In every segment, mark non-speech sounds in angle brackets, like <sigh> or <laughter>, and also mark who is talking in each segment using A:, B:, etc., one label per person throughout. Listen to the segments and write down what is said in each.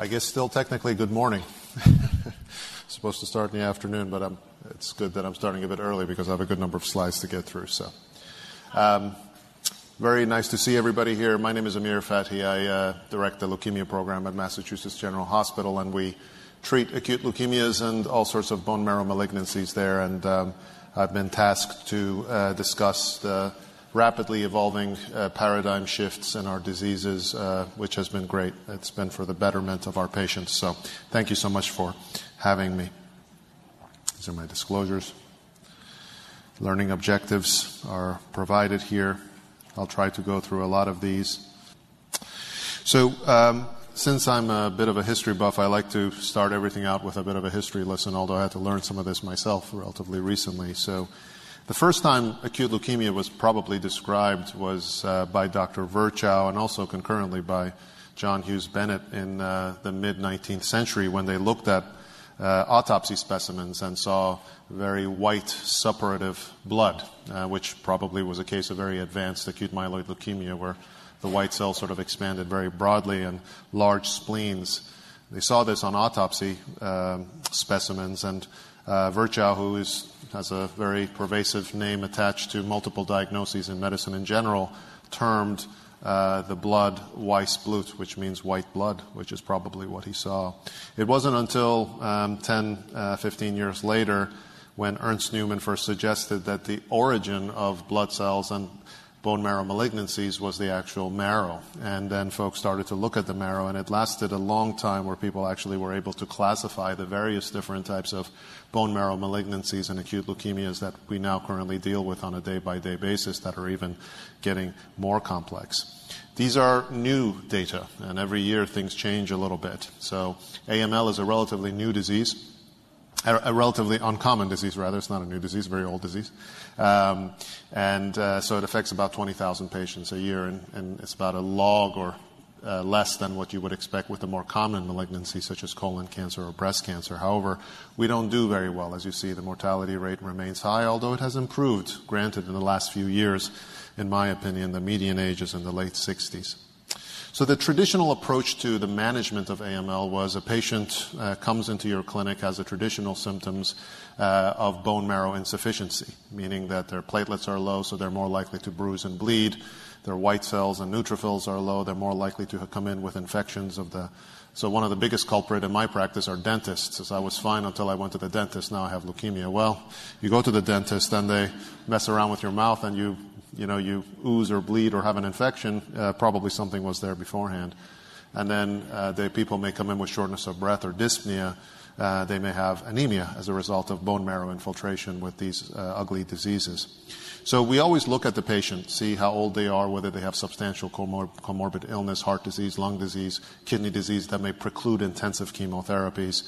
A: I guess still technically good morning. <laughs> Supposed to start in the afternoon, but it's good that I'm starting a bit early because I have a good number of slides to get through. So, um, very nice to see everybody here. My name is Amir Fathi. I uh, direct the leukemia program at Massachusetts General Hospital, and we treat acute leukemias and all sorts of bone marrow malignancies there. And um, I've been tasked to uh, discuss the rapidly evolving paradigm shifts in our diseases, which has been great. It's been for the betterment of our patients. So thank you so much for having me. These are my disclosures. Learning objectives are provided here. I'll try to go through a lot of these. So, um, since I'm a bit of a history buff, I like to start everything out with a bit of a history lesson, although I had to learn some of this myself relatively recently. The first time acute leukemia was probably described was uh, by Dr. Virchow and also concurrently by John Hughes Bennett in uh, the mid-19th century when they looked at uh, autopsy specimens and saw very white suppurative blood, which probably was a case of very advanced acute myeloid leukemia, where the white cells sort of expanded very broadly and large spleens. They saw this on autopsy um, specimens, and Virchow, who has a very pervasive name attached to multiple diagnoses in medicine in general, termed uh, the blood Weißblut, which means white blood, which is probably what he saw. It wasn't until um, 10, uh, 15 years later when Ernst Neumann first suggested that the origin of blood cells and bone marrow malignancies was the actual marrow. And then folks started to look at the marrow, and it lasted a long time where people actually were able to classify the various different types of bone marrow malignancies and acute leukemias that we now currently deal with on a day-by-day basis that are even getting more complex. These are new data, and every year things change a little bit. So, AML is a relatively new disease. A relatively uncommon disease, rather. It's not a new disease, very old disease. Um, and uh, so it affects about 20,000 patients a year, and it's about a log or less than what you would expect with a more common malignancy, such as colon cancer or breast cancer. However, we don't do very well. As you see, the mortality rate remains high, although it has improved, granted, in the last few years. In my opinion, the median age is in the late 60s. So the traditional approach to the management of AML was a patient uh, comes into your clinic, has the traditional symptoms uh, of bone marrow insufficiency, meaning that their platelets are low, so they're more likely to bruise and bleed. Their white cells and neutrophils are low. They're more likely to come in with infections. Of the. So one of the biggest culprit in my practice are dentists, as I was fine until I went to the dentist, now I have leukemia. Well, you go to the dentist, then they mess around with your mouth, and you ooze or bleed or have an infection. Uh, probably something was there beforehand. And then uh, the people may come in with shortness of breath or dyspnea. Uh, they may have anemia as a result of bone marrow infiltration with these uh, ugly diseases. So we always look at the patient, see how old they are, whether they have substantial comorbid illness, heart disease, lung disease, kidney disease that may preclude intensive chemotherapies.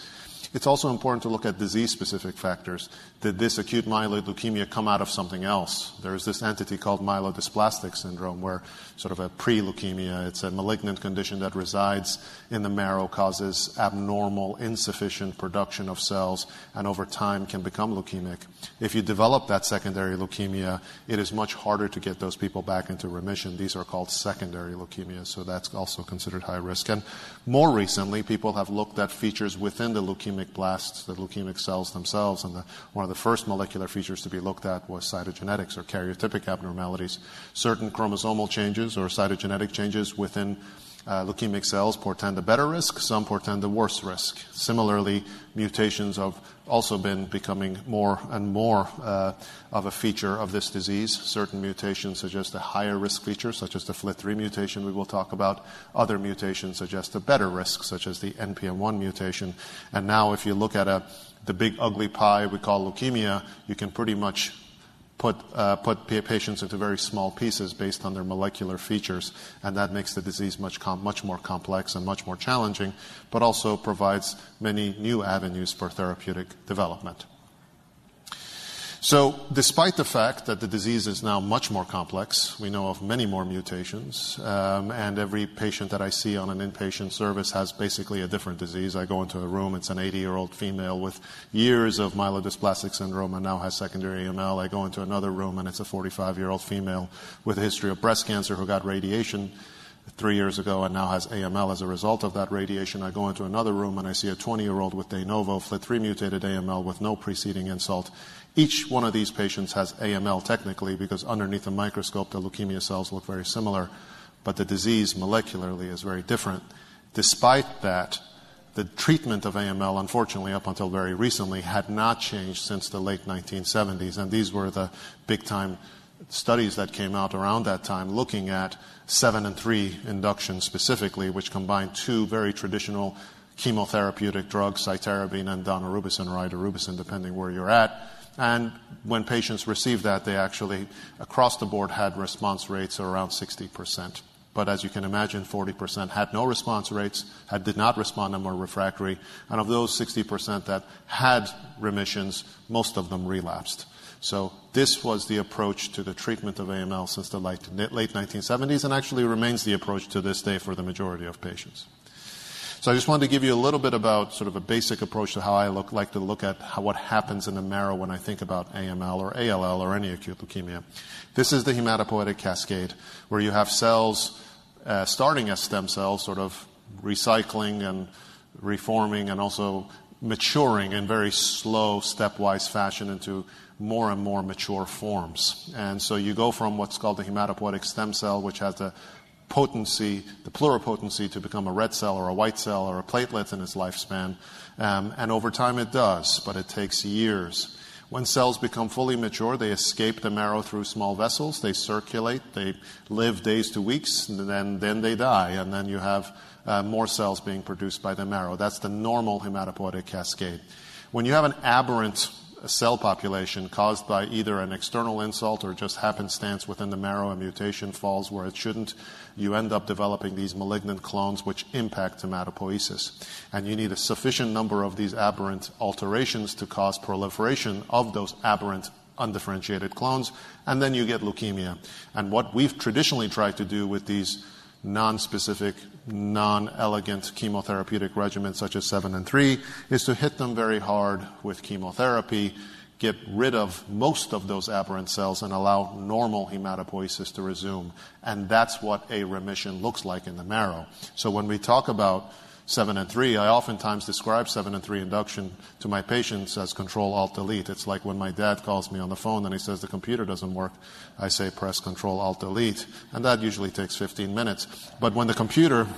A: It's also important to look at disease-specific factors. Did this acute myeloid leukemia come out of something else? There is this entity called myelodysplastic syndrome, where sort of a pre-leukemia, it's a malignant condition that resides in the marrow, causes abnormal, insufficient production of cells, and over time can become leukemic. If you develop that secondary leukemia, it is much harder to get those people back into remission. These are called secondary leukemias, so that's also considered high risk. And more recently, people have looked at features within the leukemic blasts, the leukemic cells themselves, and one of the first molecular features to be looked at was cytogenetics or karyotypic abnormalities. Certain chromosomal changes or cytogenetic changes within Uh, leukemic cells portend a better risk, some portend a worse risk. Similarly, mutations have also been becoming more and more uh, of a feature of this disease. Certain mutations suggest a higher risk feature, such as the FLT3 mutation we will talk about. Other mutations suggest a better risk, such as the NPM1 mutation. And now if you look at the big ugly pie we call leukemia, you can pretty much put uh, patients into very small pieces based on their molecular features, and that makes the disease much much more complex and much more challenging, but also provides many new avenues for therapeutic development. So despite the fact that the disease is now much more complex, we know of many more mutations, um, and every patient that I see on an inpatient service has basically a different disease. I go into a room, it's an 80-year-old female with years of myelodysplastic syndrome and now has secondary AML. I go into another room, and it's a 45-year-old female with a history of breast cancer who got radiation three years ago and now has AML as a result of that radiation. I go into another room and I see a 20-year-old with de novo FLT3 mutated AML with no preceding insult. Each one of these patients has AML technically because underneath the microscope, the leukemia cells look very similar, but the disease molecularly is very different. Despite that, the treatment of AML, unfortunately, up until very recently, had not changed since the late 1970s. And these were the big time studies that came out around that time looking at 7 and 3 induction specifically, which combined two very traditional chemotherapeutic drugs, cytarabine and daunorubicin or idarubicin, depending where you're at. And when patients received that, they actually, across the board, had response rates of around 60%. But as you can imagine, 40% had no response rates, had, did not respond and were refractory. And of those 60% that had remissions, most of them relapsed. So this was the approach to the treatment of AML since the late, late 1970s and actually remains the approach to this day for the majority of patients. So I just wanted to give you a little bit about sort of a basic approach to how I look, like to look at how, what happens in the marrow when I think about AML or ALL or any acute leukemia. This is the hematopoietic cascade where you have cells uh, starting as stem cells, sort of recycling and reforming and also maturing in very slow, stepwise fashion into more and more mature forms. And so you go from what's called the hematopoietic stem cell, which has the potency, the pluripotency to become a red cell or a white cell or a platelet in its lifespan. Um, and over time it does, but it takes years. When cells become fully mature, they escape the marrow through small vessels. They circulate. They live days to weeks, and then, then they die. And then you have uh, more cells being produced by the marrow. That's the normal hematopoietic cascade. When you have an aberrant cell population caused by either an external insult or just happenstance within the marrow, a mutation falls where it shouldn't, you end up developing these malignant clones which impact hematopoiesis. And you need a sufficient number of these aberrant alterations to cause proliferation of those aberrant undifferentiated clones, and then you get leukemia. And what we've traditionally tried to do with these non-specific, non-elegant chemotherapeutic regimens such as 7 and 3 is to hit them very hard with chemotherapy, get rid of most of those aberrant cells and allow normal hematopoiesis to resume. And that's what a remission looks like in the marrow. So when we talk about 7 and 3, I oftentimes describe 7 and 3 induction to my patients as control alt delete. It's like when my dad calls me on the phone and he says the computer doesn't work, I say press control alt delete. And that usually takes 15 minutes. But when the computer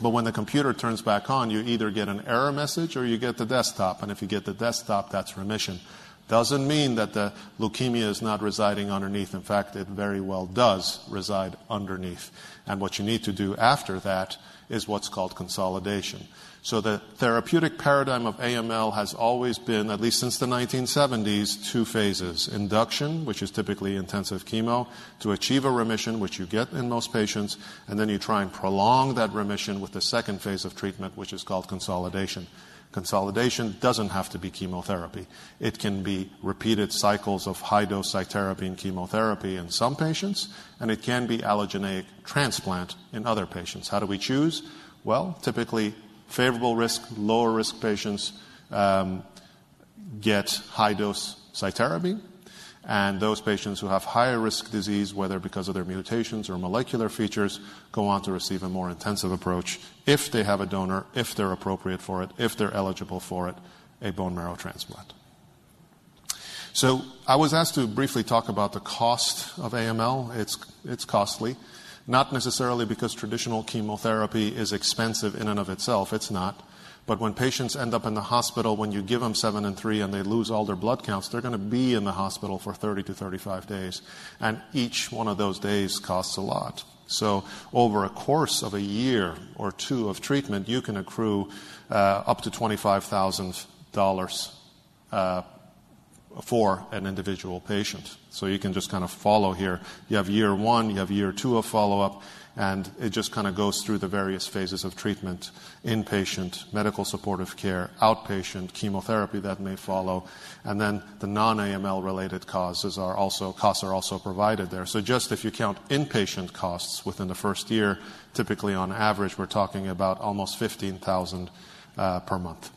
A: but when the computer turns back on, you either get an error message or you get the desktop. And if you get the desktop, that's remission. Doesn't mean that the leukemia is not residing underneath. In fact, it very well does reside underneath. And what you need to do after that is what's called consolidation. So the therapeutic paradigm of AML has always been, at least since the 1970s, two phases. Induction, which is typically intensive chemo, to achieve a remission, which you get in most patients, and then you try and prolong that remission with the second phase of treatment, which is called consolidation. Consolidation doesn't have to be chemotherapy. It can be repeated cycles of high dose cytarabine chemotherapy in some patients, and it can be allogeneic transplant in other patients. How do we choose? Well, typically, favorable risk, lower risk patients um, get high dose cytarabine, and those patients who have higher risk disease, whether because of their mutations or molecular features, go on to receive a more intensive approach if they have a donor, if they're appropriate for it, if they're eligible for it, a bone marrow transplant. So I was asked to briefly talk about the cost of AML. It's, it's costly. Not necessarily because traditional chemotherapy is expensive in and of itself. It's not. But when patients end up in the hospital, when you give them 7 and 3 and they lose all their blood counts, they're going to be in the hospital for 30 to 35 days. And each one of those days costs a lot. So over a course of a year or two of treatment, you can accrue uh, up to $25,000 uh, for an individual patient. So you can just kind of follow here. You have year one, you have year two of follow up, and it just kind of goes through the various phases of treatment inpatient, medical supportive care, outpatient, chemotherapy that may follow, and then the non AML related causes are also, costs are also provided there. So just if you count inpatient costs within the first year, typically on average, we're talking about almost 15,000 uh, per month.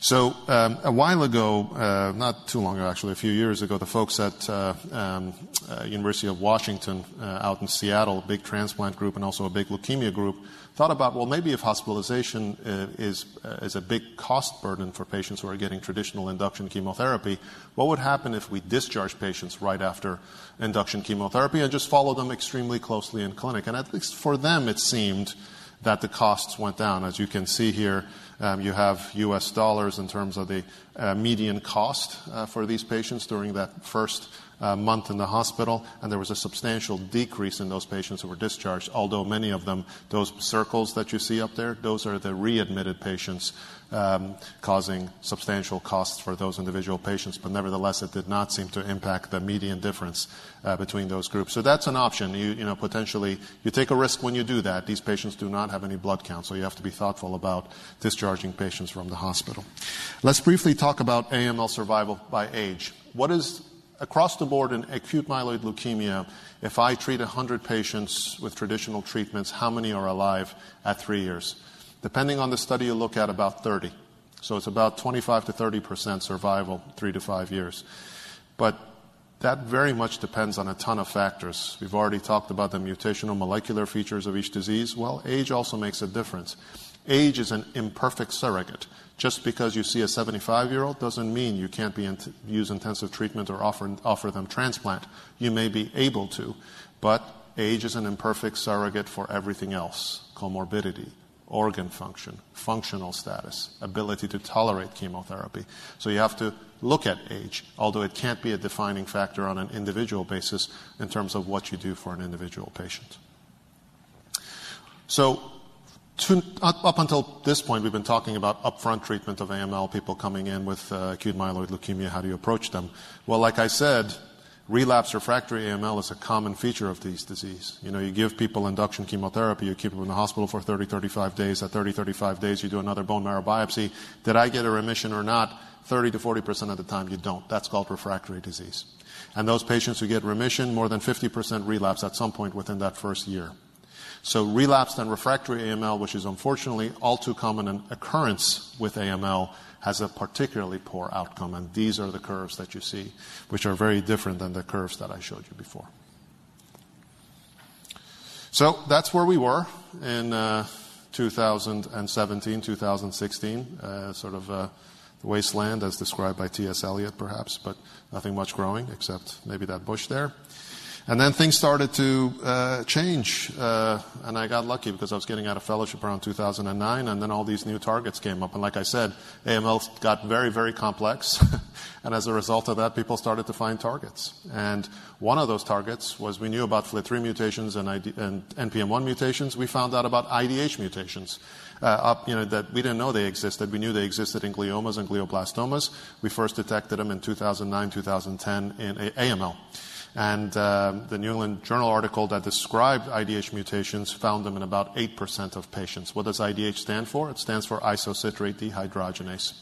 A: So um, a while ago, uh, not too long ago, actually, a few years ago, the folks at uh, um, uh, University of Washington uh, out in Seattle, a big transplant group and also a big leukemia group, thought about well, maybe if hospitalization uh, is uh, is a big cost burden for patients who are getting traditional induction chemotherapy, what would happen if we discharge patients right after induction chemotherapy and just follow them extremely closely in clinic? And at least for them, it seemed that the costs went down. As you can see here. Um, you have U.S. dollars in terms of the uh, median cost uh, for these patients during that first uh, month in the hospital, and there was a substantial decrease in those patients who were discharged, although many of them, those circles that you see up there, those are the readmitted patients um, causing substantial costs for those individual patients. But nevertheless, it did not seem to impact the median difference uh, between those groups. So that's an option. You, you know, potentially, you take a risk when you do that. These patients do not have any blood count, so you have to be thoughtful about discharging patients from the hospital. Let's briefly talk about AML survival by age. What is across the board in acute myeloid leukemia, if I treat 100 patients with traditional treatments, how many are alive at three years? Depending on the study you look at, about 30. So it's about 25 to 30 percent survival, three to five years. But that very much depends on a ton of factors. We've already talked about the mutational molecular features of each disease. Well, age also makes a difference. Age is an imperfect surrogate. Just because you see a 75 year old doesn't mean you can't be in, use intensive treatment or offer, offer them transplant. You may be able to, but age is an imperfect surrogate for everything else comorbidity, organ function, functional status, ability to tolerate chemotherapy. So you have to look at age, although it can't be a defining factor on an individual basis in terms of what you do for an individual patient. So to, up until this point, we've been talking about upfront treatment of AML, people coming in with uh, acute myeloid leukemia. How do you approach them? Well, like I said, relapse refractory AML is a common feature of these disease. You know, you give people induction chemotherapy, you keep them in the hospital for 30, 35 days. At 30, 35 days, you do another bone marrow biopsy. Did I get a remission or not? 30 to 40% of the time you don't. That's called refractory disease. And those patients who get remission, more than 50% relapse at some point within that first year. So relapsed and refractory AML, which is unfortunately all too common an occurrence with AML, has a particularly poor outcome. And these are the curves that you see, which are very different than the curves that I showed you before. So that's where we were in uh, 2017, 2016, uh, sort of uh, the wasteland as described by T.S. Eliot, perhaps, but nothing much growing except maybe that bush there. And then things started to uh, change, uh, and I got lucky because I was getting out of fellowship around 2009, and then all these new targets came up. And like I said, AML got very, very complex, <laughs> and as a result of that, people started to find targets. And one of those targets was we knew about FLT3 mutations and, ID- and NPM1 mutations. We found out about IDH mutations. Uh, up, you know, that we didn't know they existed. We knew they existed in gliomas and glioblastomas. We first detected them in 2009, 2010 in AML. And uh, the New England Journal article that described IDH mutations found them in about 8% of patients. What does IDH stand for? It stands for isocitrate dehydrogenase.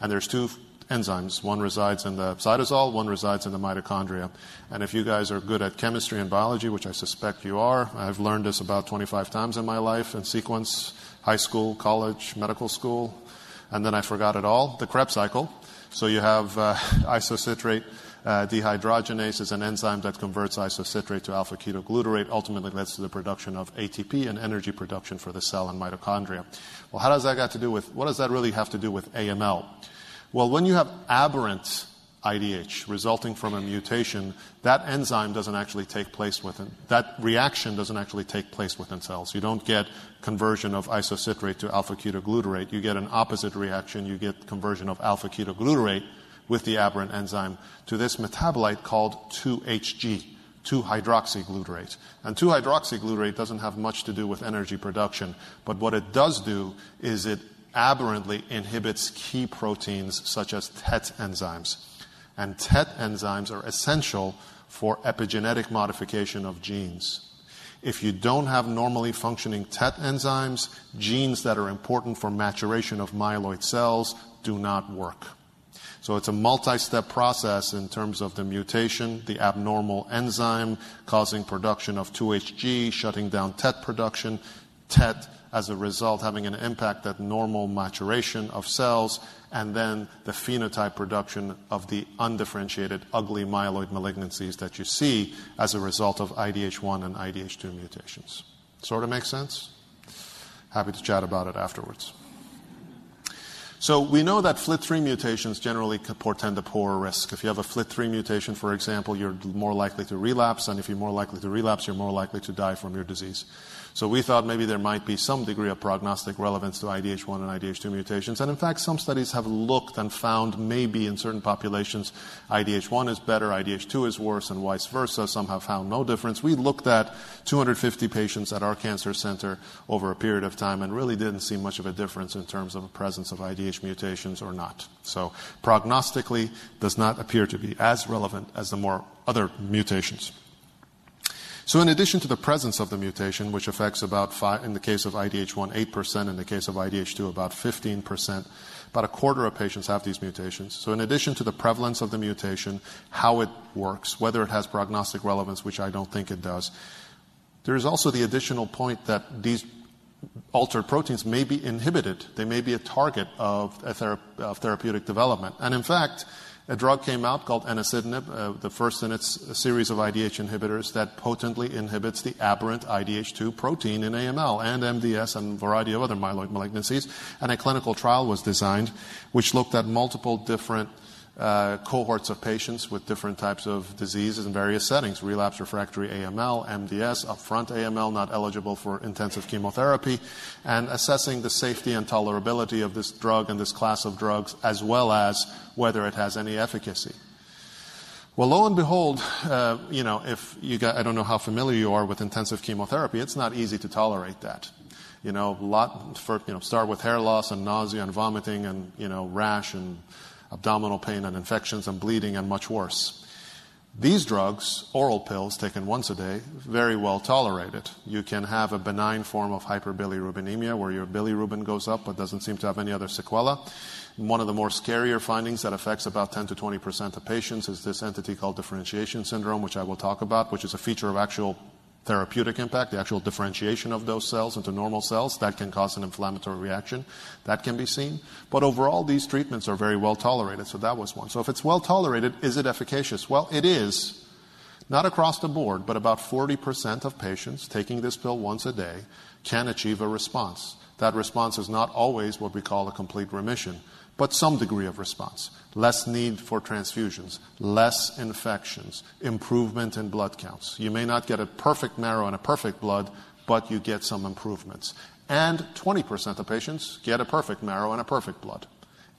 A: And there's two enzymes. One resides in the cytosol, one resides in the mitochondria. And if you guys are good at chemistry and biology, which I suspect you are, I've learned this about 25 times in my life in sequence, high school, college, medical school, and then I forgot it all, the Krebs cycle. So you have uh, <laughs> isocitrate uh, dehydrogenase is an enzyme that converts isocitrate to alpha ketoglutarate, ultimately leads to the production of ATP and energy production for the cell and mitochondria. Well, how does that got to do with, what does that really have to do with AML? Well, when you have aberrant IDH resulting from a mutation, that enzyme doesn't actually take place within, that reaction doesn't actually take place within cells. You don't get conversion of isocitrate to alpha ketoglutarate. You get an opposite reaction. You get conversion of alpha ketoglutarate with the aberrant enzyme to this metabolite called 2-HG, 2-hydroxyglutarate. And 2-hydroxyglutarate doesn't have much to do with energy production, but what it does do is it aberrantly inhibits key proteins such as TET enzymes. And TET enzymes are essential for epigenetic modification of genes. If you don't have normally functioning TET enzymes, genes that are important for maturation of myeloid cells do not work. So it's a multi-step process in terms of the mutation, the abnormal enzyme causing production of 2-HG, shutting down TET production. TET as a result having an impact at normal maturation of cells, and then the phenotype production of the undifferentiated ugly myeloid malignancies that you see as a result of IDH1 and IDH2 mutations. Sort of makes sense? Happy to chat about it afterwards. So we know that FLT3 mutations generally portend a poorer risk. If you have a FLT3 mutation, for example, you're more likely to relapse, and if you're more likely to relapse, you're more likely to die from your disease. So we thought maybe there might be some degree of prognostic relevance to IDH1 and IDH2 mutations. And in fact, some studies have looked and found maybe in certain populations, IDH1 is better, IDH2 is worse, and vice versa. Some have found no difference. We looked at 250 patients at our cancer center over a period of time and really didn't see much of a difference in terms of the presence of IDH mutations or not. So prognostically, does not appear to be as relevant as the more other mutations. So in addition to the presence of the mutation, which affects about five, in the case of IDH1, 8%, in the case of IDH2, about 15%, about a quarter of patients have these mutations. So in addition to the prevalence of the mutation, how it works, whether it has prognostic relevance, which I don't think it does, there is also the additional point that these altered proteins may be inhibited. They may be a target of, thera- of therapeutic development. And in fact, a drug came out called enasidenib, uh, the first in its series of IDH inhibitors that potently inhibits the aberrant IDH2 protein in AML and MDS and a variety of other myeloid malignancies. And a clinical trial was designed which looked at multiple different uh, cohorts of patients with different types of diseases in various settings relapse refractory AML, MDS, upfront AML, not eligible for intensive chemotherapy, and assessing the safety and tolerability of this drug and this class of drugs, as well as whether it has any efficacy. Well, lo and behold, uh, you know, if you got, I don't know how familiar you are with intensive chemotherapy, it's not easy to tolerate that. You know, lot for, you know, start with hair loss and nausea and vomiting and, you know, rash and abdominal pain and infections and bleeding and much worse. These drugs, oral pills taken once a day, very well tolerated. You can have a benign form of hyperbilirubinemia where your bilirubin goes up but doesn't seem to have any other sequela. One of the more scarier findings that affects about 10 to 20 percent of patients is this entity called differentiation syndrome, which I will talk about, which is a feature of actual therapeutic impact, the actual differentiation of those cells into normal cells, that can cause an inflammatory reaction. That can be seen. But overall, these treatments are very well tolerated, so that was one. So if it's well tolerated, is it efficacious? Well, it is. Not across the board, but about 40% of patients taking this pill once a day can achieve a response. That response is not always what we call a complete remission but some degree of response. Less need for transfusions, less infections, improvement in blood counts. You may not get a perfect marrow and a perfect blood, but you get some improvements. And 20% of patients get a perfect marrow and a perfect blood.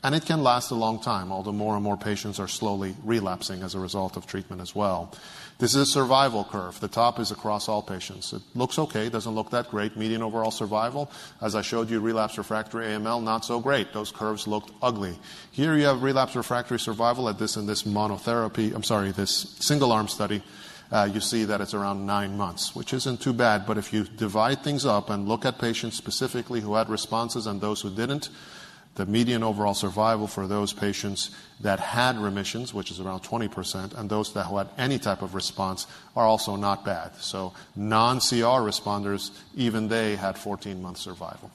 A: And it can last a long time, although more and more patients are slowly relapsing as a result of treatment as well. This is a survival curve. The top is across all patients. It looks okay, doesn't look that great. Median overall survival, as I showed you, relapse refractory AML, not so great. Those curves looked ugly. Here you have relapse refractory survival at this in this monotherapy, I'm sorry, this single arm study. Uh, you see that it's around nine months, which isn't too bad. But if you divide things up and look at patients specifically who had responses and those who didn't, the median overall survival for those patients that had remissions, which is around 20%, and those that had any type of response are also not bad. So non-CR responders, even they had 14 month survival.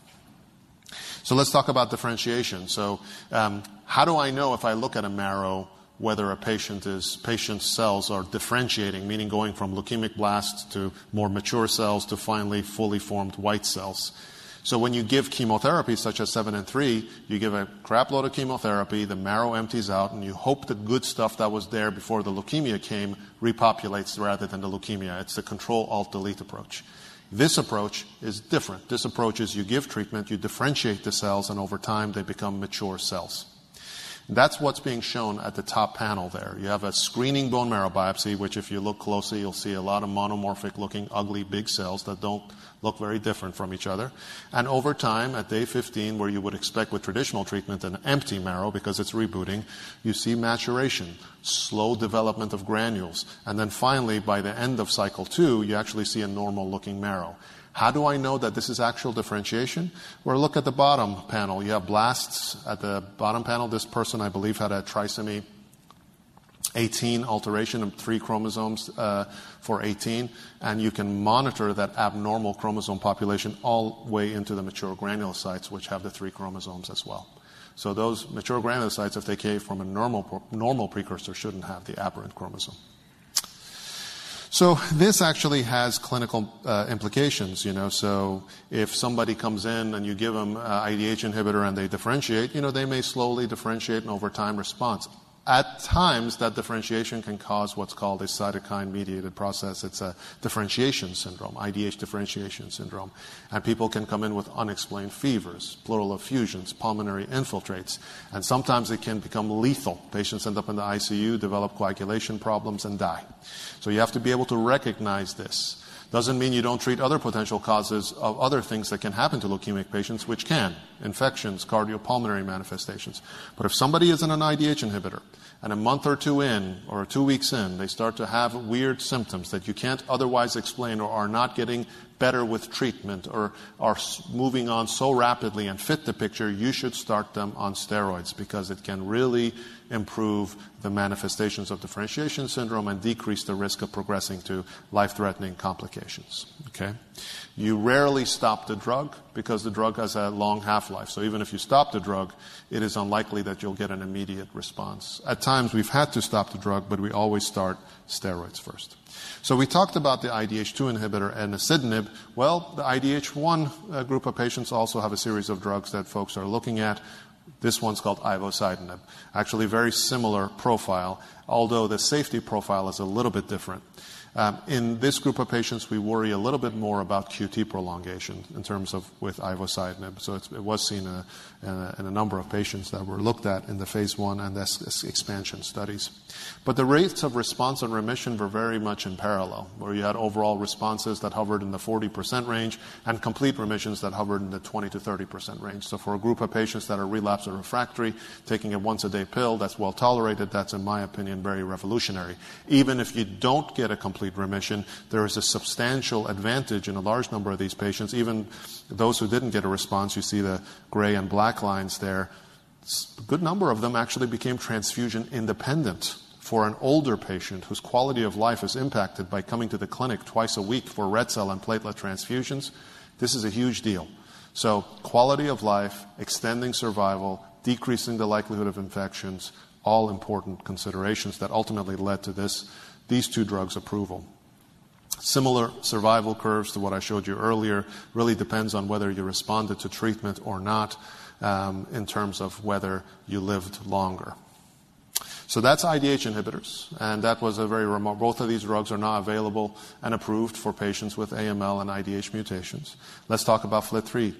A: So let's talk about differentiation. So um, how do I know if I look at a marrow whether a patient is patient cells are differentiating, meaning going from leukemic blasts to more mature cells to finally fully formed white cells? So when you give chemotherapy, such as 7 and 3, you give a crap load of chemotherapy, the marrow empties out, and you hope the good stuff that was there before the leukemia came repopulates rather than the leukemia. It's the control alt delete approach. This approach is different. This approach is you give treatment, you differentiate the cells, and over time they become mature cells. That's what's being shown at the top panel there. You have a screening bone marrow biopsy, which if you look closely, you'll see a lot of monomorphic looking ugly big cells that don't look very different from each other. And over time, at day 15, where you would expect with traditional treatment an empty marrow because it's rebooting, you see maturation, slow development of granules. And then finally, by the end of cycle two, you actually see a normal looking marrow. How do I know that this is actual differentiation? Well, look at the bottom panel. You have blasts at the bottom panel. This person, I believe, had a trisomy 18 alteration of three chromosomes uh, for 18, and you can monitor that abnormal chromosome population all the way into the mature granulocytes, which have the three chromosomes as well. So those mature granulocytes, if they came from a normal, normal precursor, shouldn't have the aberrant chromosome. So this actually has clinical uh, implications, you know. So if somebody comes in and you give them an IDH inhibitor and they differentiate, you know, they may slowly differentiate and over time response. At times, that differentiation can cause what's called a cytokine mediated process. It's a differentiation syndrome, IDH differentiation syndrome. And people can come in with unexplained fevers, pleural effusions, pulmonary infiltrates. And sometimes it can become lethal. Patients end up in the ICU, develop coagulation problems, and die. So you have to be able to recognize this. Doesn't mean you don't treat other potential causes of other things that can happen to leukemic patients, which can infections, cardiopulmonary manifestations. But if somebody is on an IDH inhibitor and a month or two in or two weeks in, they start to have weird symptoms that you can't otherwise explain or are not getting better with treatment or are moving on so rapidly and fit the picture, you should start them on steroids because it can really improve the manifestations of differentiation syndrome and decrease the risk of progressing to life threatening complications. Okay? You rarely stop the drug because the drug has a long half life. So even if you stop the drug, it is unlikely that you'll get an immediate response. At times we've had to stop the drug, but we always start steroids first. So we talked about the IDH2 inhibitor and enasidenib. Well, the IDH1 uh, group of patients also have a series of drugs that folks are looking at. This one's called ivosidenib. Actually, very similar profile, although the safety profile is a little bit different. Um, in this group of patients, we worry a little bit more about QT prolongation in terms of with ivosidenib. So it was seen a, Uh, in a, number of patients that were looked at in the phase one and this expansion studies. But the rates of response and remission were very much in parallel, where you had overall responses that hovered in the 40% range and complete remissions that hovered in the 20 to 30% range. So for a group of patients that are relapsed or refractory, taking a once a day pill that's well tolerated, that's in my opinion very revolutionary. Even if you don't get a complete remission, there is a substantial advantage in a large number of these patients. Even those who didn't get a response, you see the gray and black lines there. A good number of them actually became transfusion independent for an older patient whose quality of life is impacted by coming to the clinic twice a week for red cell and platelet transfusions. This is a huge deal. So, quality of life, extending survival, decreasing the likelihood of infections, all important considerations that ultimately led to this these two drugs' approval. Similar survival curves to what I showed you earlier really depends on whether you responded to treatment or not um, in terms of whether you lived longer. So that's IDH inhibitors, and that was a very remote. Both of these drugs are now available and approved for patients with AML and IDH mutations. Let's talk about FLT3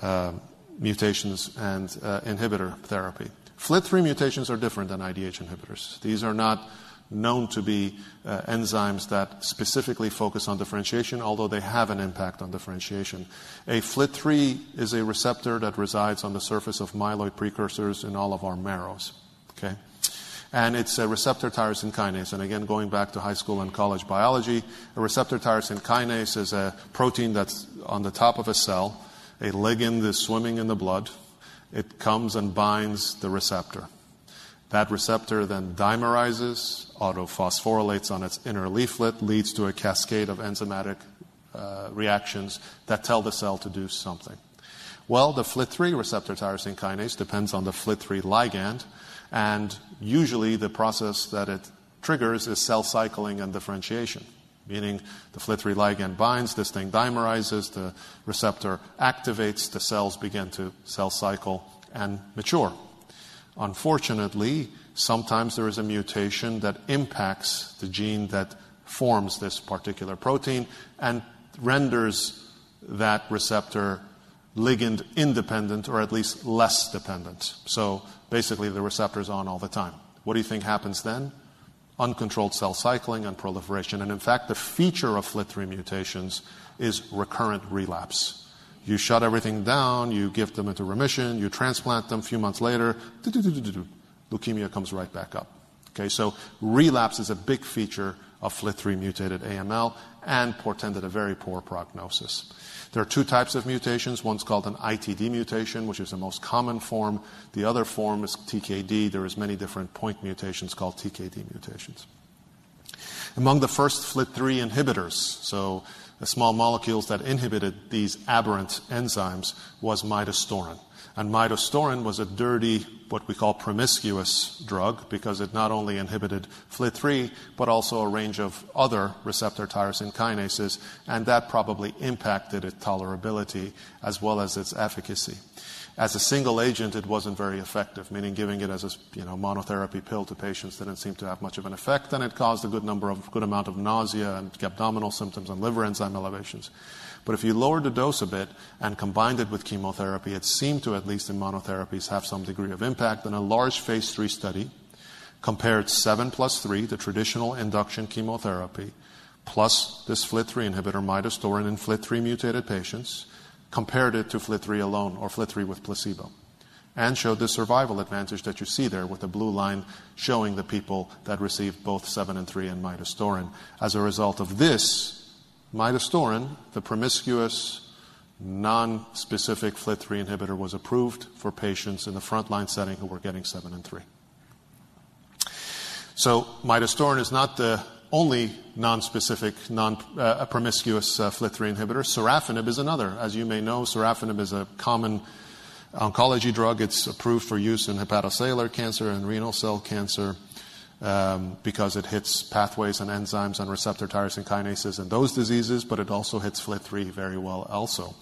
A: uh, mutations and uh, inhibitor therapy. FLT3 mutations are different than IDH inhibitors. These are not known to be uh, enzymes that specifically focus on differentiation, although they have an impact on differentiation. A FLT3 is a receptor that resides on the surface of myeloid precursors in all of our marrows. Okay? And it's a receptor tyrosine kinase. And again, going back to high school and college biology, a receptor tyrosine kinase is a protein that's on the top of a cell. A ligand is swimming in the blood. It comes and binds the receptor. That receptor then dimerizes, autophosphorylates on its inner leaflet, leads to a cascade of enzymatic uh, reactions that tell the cell to do something. Well, the FLT3 receptor tyrosine kinase depends on the FLT3 ligand, and usually the process that it triggers is cell cycling and differentiation, meaning the FLT3 ligand binds, this thing dimerizes, the receptor activates, the cells begin to cell cycle and mature. Unfortunately, sometimes there is a mutation that impacts the gene that forms this particular protein and renders that receptor ligand independent or at least less dependent. So basically, the receptor is on all the time. What do you think happens then? Uncontrolled cell cycling and proliferation. And in fact, the feature of FLT3 mutations is recurrent relapse. You shut everything down, you give them into remission, you transplant them a few months later, leukemia comes right back up. Okay, so relapse is a big feature of FLT3 mutated AML and portended a very poor prognosis. There are two types of mutations. One's called an ITD mutation, which is the most common form. The other form is TKD. There is many different point mutations called TKD mutations. Among the first FLT3 inhibitors, so the small molecules that inhibited these aberrant enzymes, was midostaurin. And midostaurin was a dirty, what we call promiscuous drug because it not only inhibited FLT3 but also a range of other receptor tyrosine kinases, and that probably impacted its tolerability as well as its efficacy. As a single agent, it wasn't very effective, meaning giving it as a you know, monotherapy pill to patients didn't seem to have much of an effect, and it caused a good number of good amount of nausea and abdominal symptoms and liver enzyme elevations. But if you lowered the dose a bit and combined it with chemotherapy, it seemed to, at least in monotherapies, have some degree of impact. And a large phase three study compared 7 plus 3, the traditional induction chemotherapy, plus this FLT3 inhibitor, midostaurin, in FLT3 mutated patients, compared it to FLT3 alone or FLT3 with placebo, and showed the survival advantage that you see there with the blue line showing the people that received both 7 and 3 and midostaurin. As a result of this, midostaurin, the promiscuous non specific FLT3 inhibitor, was approved for patients in the frontline setting who were getting 7 and 3. So midostaurin is not the only nonspecific uh, promiscuous uh, FLT3 inhibitor. Sorafenib is another. As you may know, sorafenib is a common oncology drug. It's approved for use in hepatocellular cancer and renal cell cancer Um, because it hits pathways and enzymes and receptor tyrosine kinases in those diseases, but it also hits FLT3 very well also.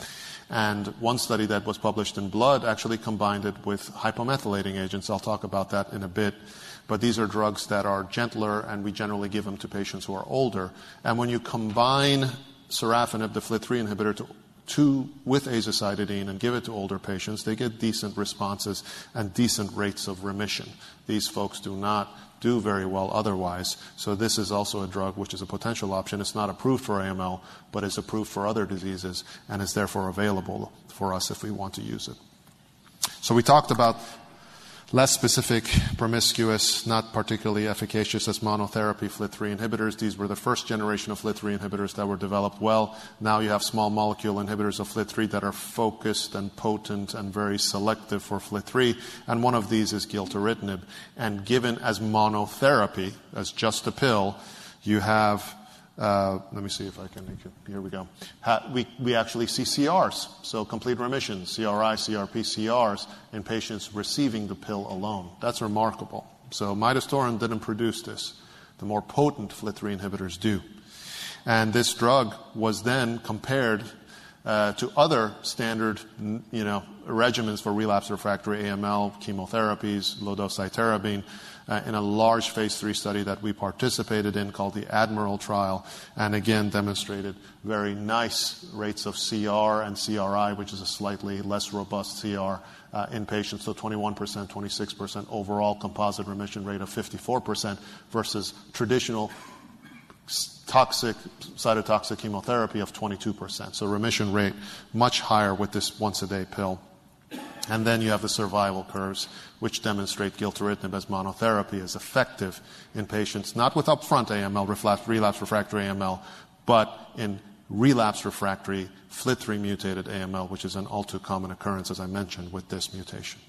A: And one study that was published in Blood actually combined it with hypomethylating agents. I'll talk about that in a bit. But these are drugs that are gentler, and we generally give them to patients who are older. And when you combine sorafenib, the FLT3 inhibitor, to with azacitidine and give it to older patients, they get decent responses and decent rates of remission. These folks do not do very well otherwise. So this is also a drug which is a potential option. It's not approved for AML, but it's approved for other diseases and is therefore available for us if we want to use it. So we talked about less specific, promiscuous, not particularly efficacious as monotherapy FLT3 inhibitors. These were the first generation of FLT3 inhibitors that were developed well. Now you have small molecule inhibitors of FLT3 that are focused and potent and very selective for FLT3. And one of these is gilteritinib. And given as monotherapy, as just a pill, you have Uh, let me see if I can here we go. We actually see CRs, so complete remission, CRi, CRp, CRs in patients receiving the pill alone. That's remarkable. So midostaurin didn't produce this. The more potent FLT3 inhibitors do. And this drug was then compared uh, to other standard you know regimens for relapsed refractory AML, chemotherapies, low-dose cytarabine, Uh, in a large phase 3 study that we participated in called the ADMIRAL trial, and again demonstrated very nice rates of CR and CRi, which is a slightly less robust CR uh, in patients. So 21%, 26% overall composite remission rate of 54% versus traditional toxic cytotoxic chemotherapy of 22%. So remission rate much higher with this once-a-day pill. And then you have the survival curves, which demonstrate gilteritinib as monotherapy is effective in patients not with upfront AML, relapsed refractory AML, but in relapsed refractory FLT3 mutated AML, which is an all-too-common occurrence, as I mentioned, with this mutation.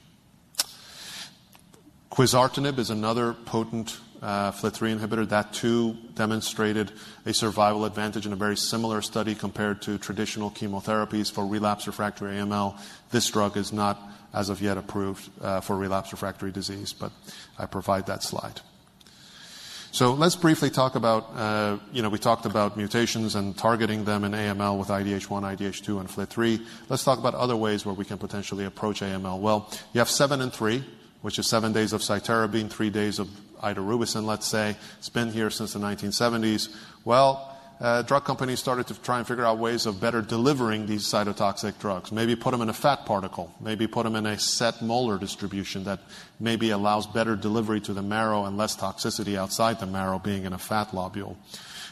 A: Quizartinib is another potent FLT3 inhibitor. That too demonstrated a survival advantage in a very similar study compared to traditional chemotherapies for relapsed refractory AML. This drug is not, as of yet, approved for relapsed refractory disease, but I provide that slide. So let's briefly talk about uh, you know, we talked about mutations and targeting them in AML with IDH1, IDH2, and FLT3. Let's talk about other ways where we can potentially approach AML. Well, you have 7 and 3, which is 7 days of cytarabine, 3 days of idarubicin, let's say. It's been here since the 1970s. Well, uh, drug companies started to try and figure out ways of better delivering these cytotoxic drugs. Maybe put them in a fat particle. Maybe put them in a set molar distribution that maybe allows better delivery to the marrow and less toxicity outside the marrow being in a fat lobule.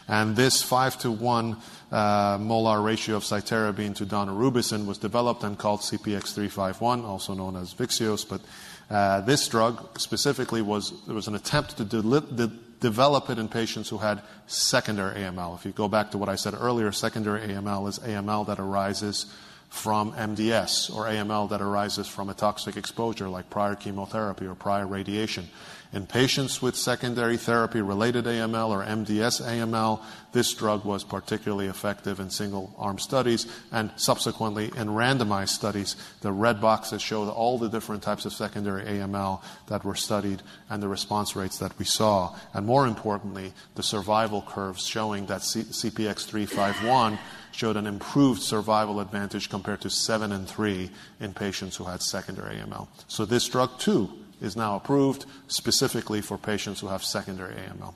A: And this 5-to-1 uh, molar ratio of cytarabine to daunorubicin was developed and called CPX-351, also known as Vyxeos. But Uh, this drug specifically was there was an attempt to develop it in patients who had secondary AML. If you go back to what I said earlier, secondary AML is AML that arises from MDS or AML that arises from a toxic exposure like prior chemotherapy or prior radiation. In patients with secondary therapy-related AML or MDS AML, this drug was particularly effective in single-arm studies and subsequently in randomized studies. The red boxes show all the different types of secondary AML that were studied and the response rates that we saw. And more importantly, the survival curves showing that CPX-351 showed an improved survival advantage compared to seven and three in patients who had secondary AML. So this drug, too, is now approved specifically for patients who have secondary AML.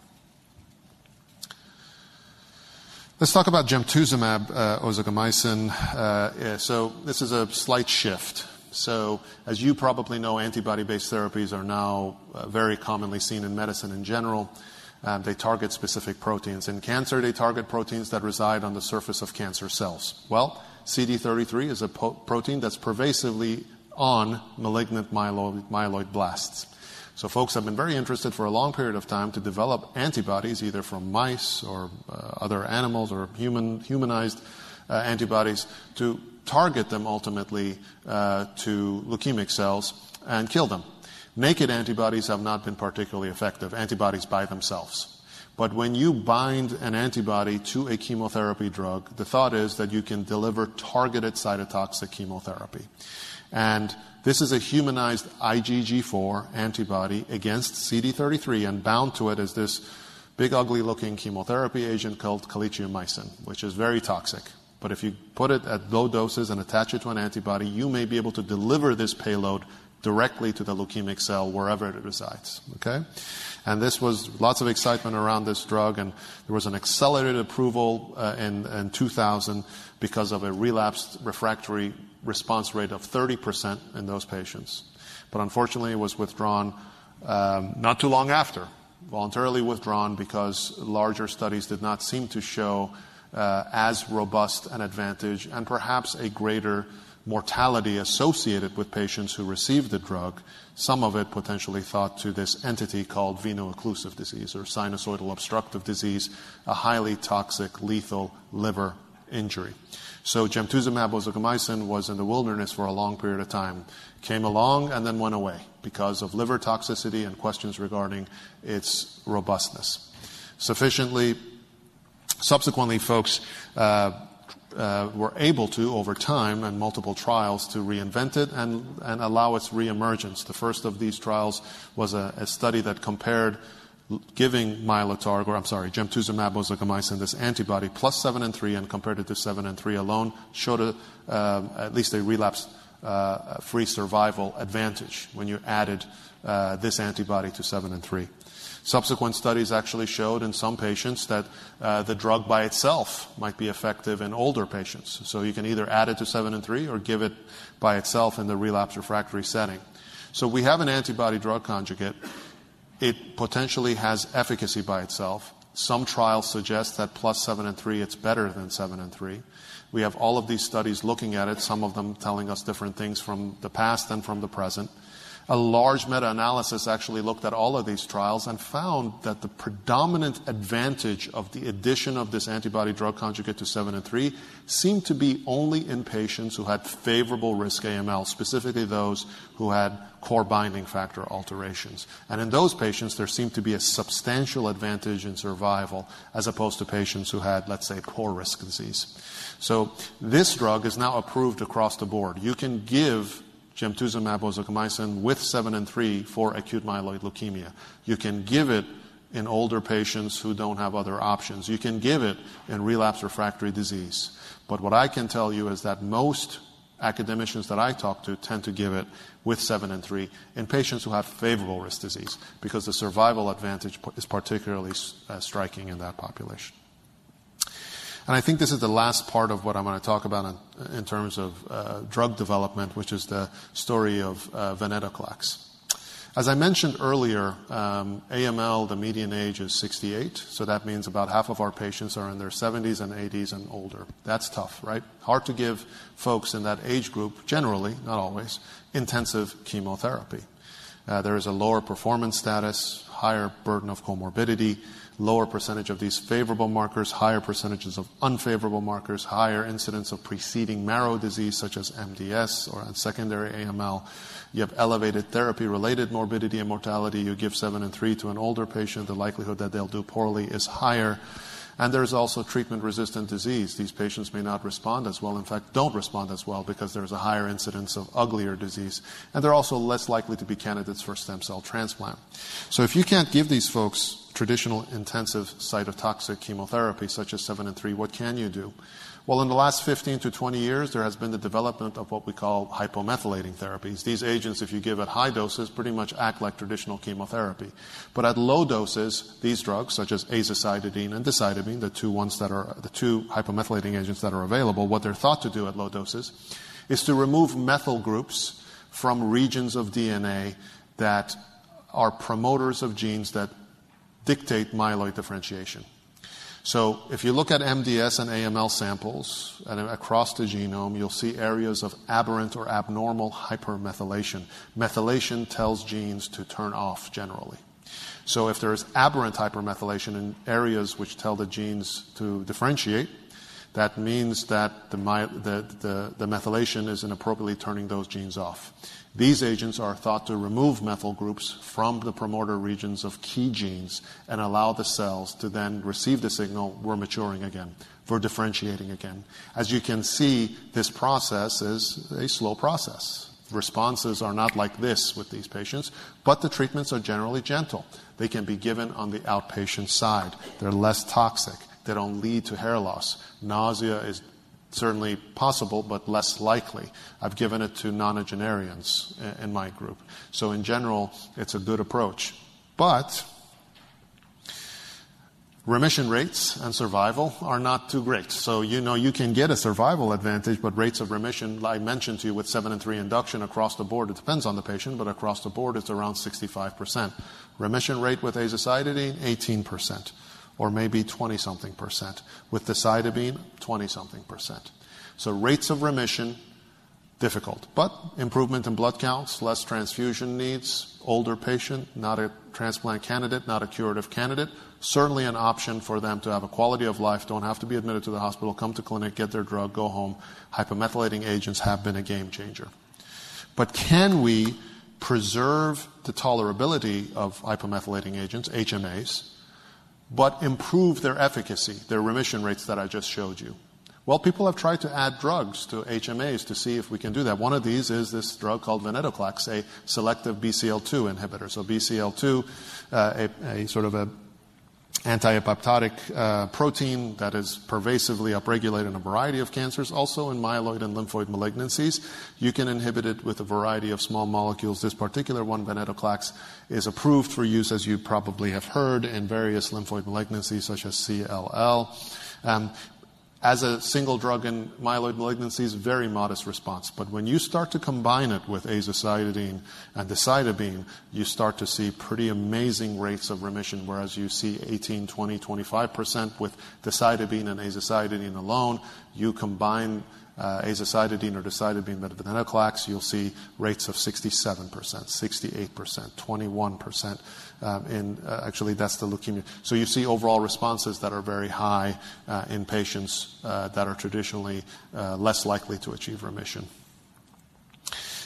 A: Let's talk about gemtuzumab uh, ozogamicin. Uh, so this is a slight shift. So as you probably know, antibody-based therapies are now uh, very commonly seen in medicine in general. Um, they target specific proteins. In cancer, they target proteins that reside on the surface of cancer cells. Well, CD33 is a protein that's pervasively on malignant myeloid blasts. So, folks have been very interested for a long period of time to develop antibodies, either from mice or uh, other animals or human, humanized uh, antibodies, to target them ultimately uh, to leukemic cells and kill them. Naked antibodies have not been particularly effective, antibodies by themselves. But when you bind an antibody to a chemotherapy drug, the thought is that you can deliver targeted cytotoxic chemotherapy. And this is a humanized IgG4 antibody against CD33, and bound to it is this big, ugly-looking chemotherapy agent called calicheamicin, which is very toxic. But if you put it at low doses and attach it to an antibody, you may be able to deliver this payload directly to the leukemic cell wherever it resides. Okay? And this was lots of excitement around this drug, and there was an accelerated approval uh, in 2000 because of a relapsed refractory response rate of 30% in those patients. But unfortunately, it was withdrawn um, not too long after. Voluntarily withdrawn because larger studies did not seem to show uh, as robust an advantage and perhaps a greater mortality associated with patients who received the drug, some of it potentially thought to this entity called veno-occlusive disease or sinusoidal obstructive disease, a highly toxic, lethal liver injury. So gemtuzumab ozogamicin was in the wilderness for a long period of time. Came along and then went away because of liver toxicity and questions regarding its robustness. Sufficiently, subsequently, folks uh, Uh, were able to, over time and multiple trials, to reinvent it and allow its reemergence. The first of these trials was a study that compared giving Mylotarg, or I'm sorry, gemtuzumab ozogamicin, this antibody, plus seven and three, and compared it to seven and three alone, showed uh, at least a relapse-free uh, survival advantage when you added this antibody to seven and three. Subsequent studies actually showed in some patients that uh, the drug by itself might be effective in older patients. So you can either add it to seven and three or give it by itself in the relapse refractory setting. So we have an antibody drug conjugate. It potentially has efficacy by itself. Some trials suggest that plus seven and three, it's better than seven and three. We have all of these studies looking at it, some of them telling us different things from the past and from the present. A large meta-analysis actually looked at all of these trials and found that the predominant advantage of the addition of this antibody drug conjugate to seven and three seemed to be only in patients who had favorable risk AML, specifically those who had core binding factor alterations. And in those patients, there seemed to be a substantial advantage in survival as opposed to patients who had, let's say, poor risk disease. So this drug is now approved across the board. You can give gemtuzumab ozogamicin with seven and three for acute myeloid leukemia. You can give it in older patients who don't have other options. You can give it in relapse refractory disease. But what I can tell you is that most academicians that I talk to tend to give it with seven and three in patients who have favorable risk disease because the survival advantage is particularly uh, striking in that population. I think this is the last part of what I'm going to talk about in terms of uh, drug development, which is the story of uh, venetoclax. As I mentioned earlier, um, AML, the median age is 68, so that means about half of our patients are in their 70s and 80s and older. That's tough, right? Hard to give folks in that age group, generally, not always, intensive chemotherapy. Uh, there is a lower performance status, higher burden of comorbidity, lower percentage of these favorable markers, higher percentages of unfavorable markers, higher incidence of preceding marrow disease such as MDS or secondary AML. You have elevated therapy-related morbidity and mortality. You give seven and three to an older patient, the likelihood that they'll do poorly is higher. And there's also treatment-resistant disease. These patients may not respond as well, in fact, don't respond as well because there's a higher incidence of uglier disease. And they're also less likely to be candidates for stem cell transplant. So if you can't give these folks traditional intensive cytotoxic chemotherapy such as seven and three, what can you do? Well, in the last 15 to 20 years, there has been the development of what we call hypomethylating therapies. These agents, if you give at high doses, pretty much act like traditional chemotherapy. But at low doses, these drugs, such as azacitidine and decitabine, the two ones that are, the two hypomethylating agents that are available, what they're thought to do at low doses is to remove methyl groups from regions of DNA that are promoters of genes that dictate myeloid differentiation. So if you look at MDS and AML samples and across the genome, you'll see areas of aberrant or abnormal hypermethylation. Methylation tells genes to turn off generally. So if there is aberrant hypermethylation in areas which tell the genes to differentiate, that means that the methylation is inappropriately turning those genes off. These agents are thought to remove methyl groups from the promoter regions of key genes and allow the cells to then receive the signal, "We're maturing again. We're differentiating again." As you can see, this process is a slow process. Responses are not like this with these patients, but the treatments are generally gentle. They can be given on the outpatient side. They're less toxic. They don't lead to hair loss. Nausea is certainly possible, but less likely. I've given it to nonagenarians in my group. So, in general, it's a good approach. But remission rates and survival are not too great. So, you know you can get a survival advantage, but rates of remission, I mentioned to you with seven and three induction across the board, it depends on the patient, but across the board, it's around 65%. Remission rate with azacitidine, 18%, or maybe 20-something%. Percent. With the decitabine, 20-something%. Percent. So rates of remission, difficult. But improvement in blood counts, less transfusion needs, older patient, not a transplant candidate, not a curative candidate. Certainly an option for them to have a quality of life, don't have to be admitted to the hospital, come to clinic, get their drug, go home. Hypomethylating agents have been a game changer. But can we preserve the tolerability of hypomethylating agents, HMAs, but improve their efficacy, their remission rates that I just showed you? Well, people have tried to add drugs to HMAs to see if we can do that. One of these is this drug called venetoclax, a selective BCL-2 inhibitor. So BCL-2, uh, a sort of anti-apoptotic uh, protein that is pervasively upregulated in a variety of cancers, also in myeloid and lymphoid malignancies. You can inhibit it with a variety of small molecules. This particular one, venetoclax, is approved for use, as you probably have heard, in various lymphoid malignancies such as CLL. As a single drug in myeloid malignancies, very modest response. But when you start to combine it with azacitidine and decitabine, you start to see pretty amazing rates of remission, whereas you see 18%, 20%, 25% with decitabine and azacitidine alone. You combine Uh, azacitidine or decitabine venetoclax, you'll see rates of 67%, 68%, 21%. In uh, actually, that's the leukemia. So you see overall responses that are very high uh, in patients that are traditionally less likely to achieve remission.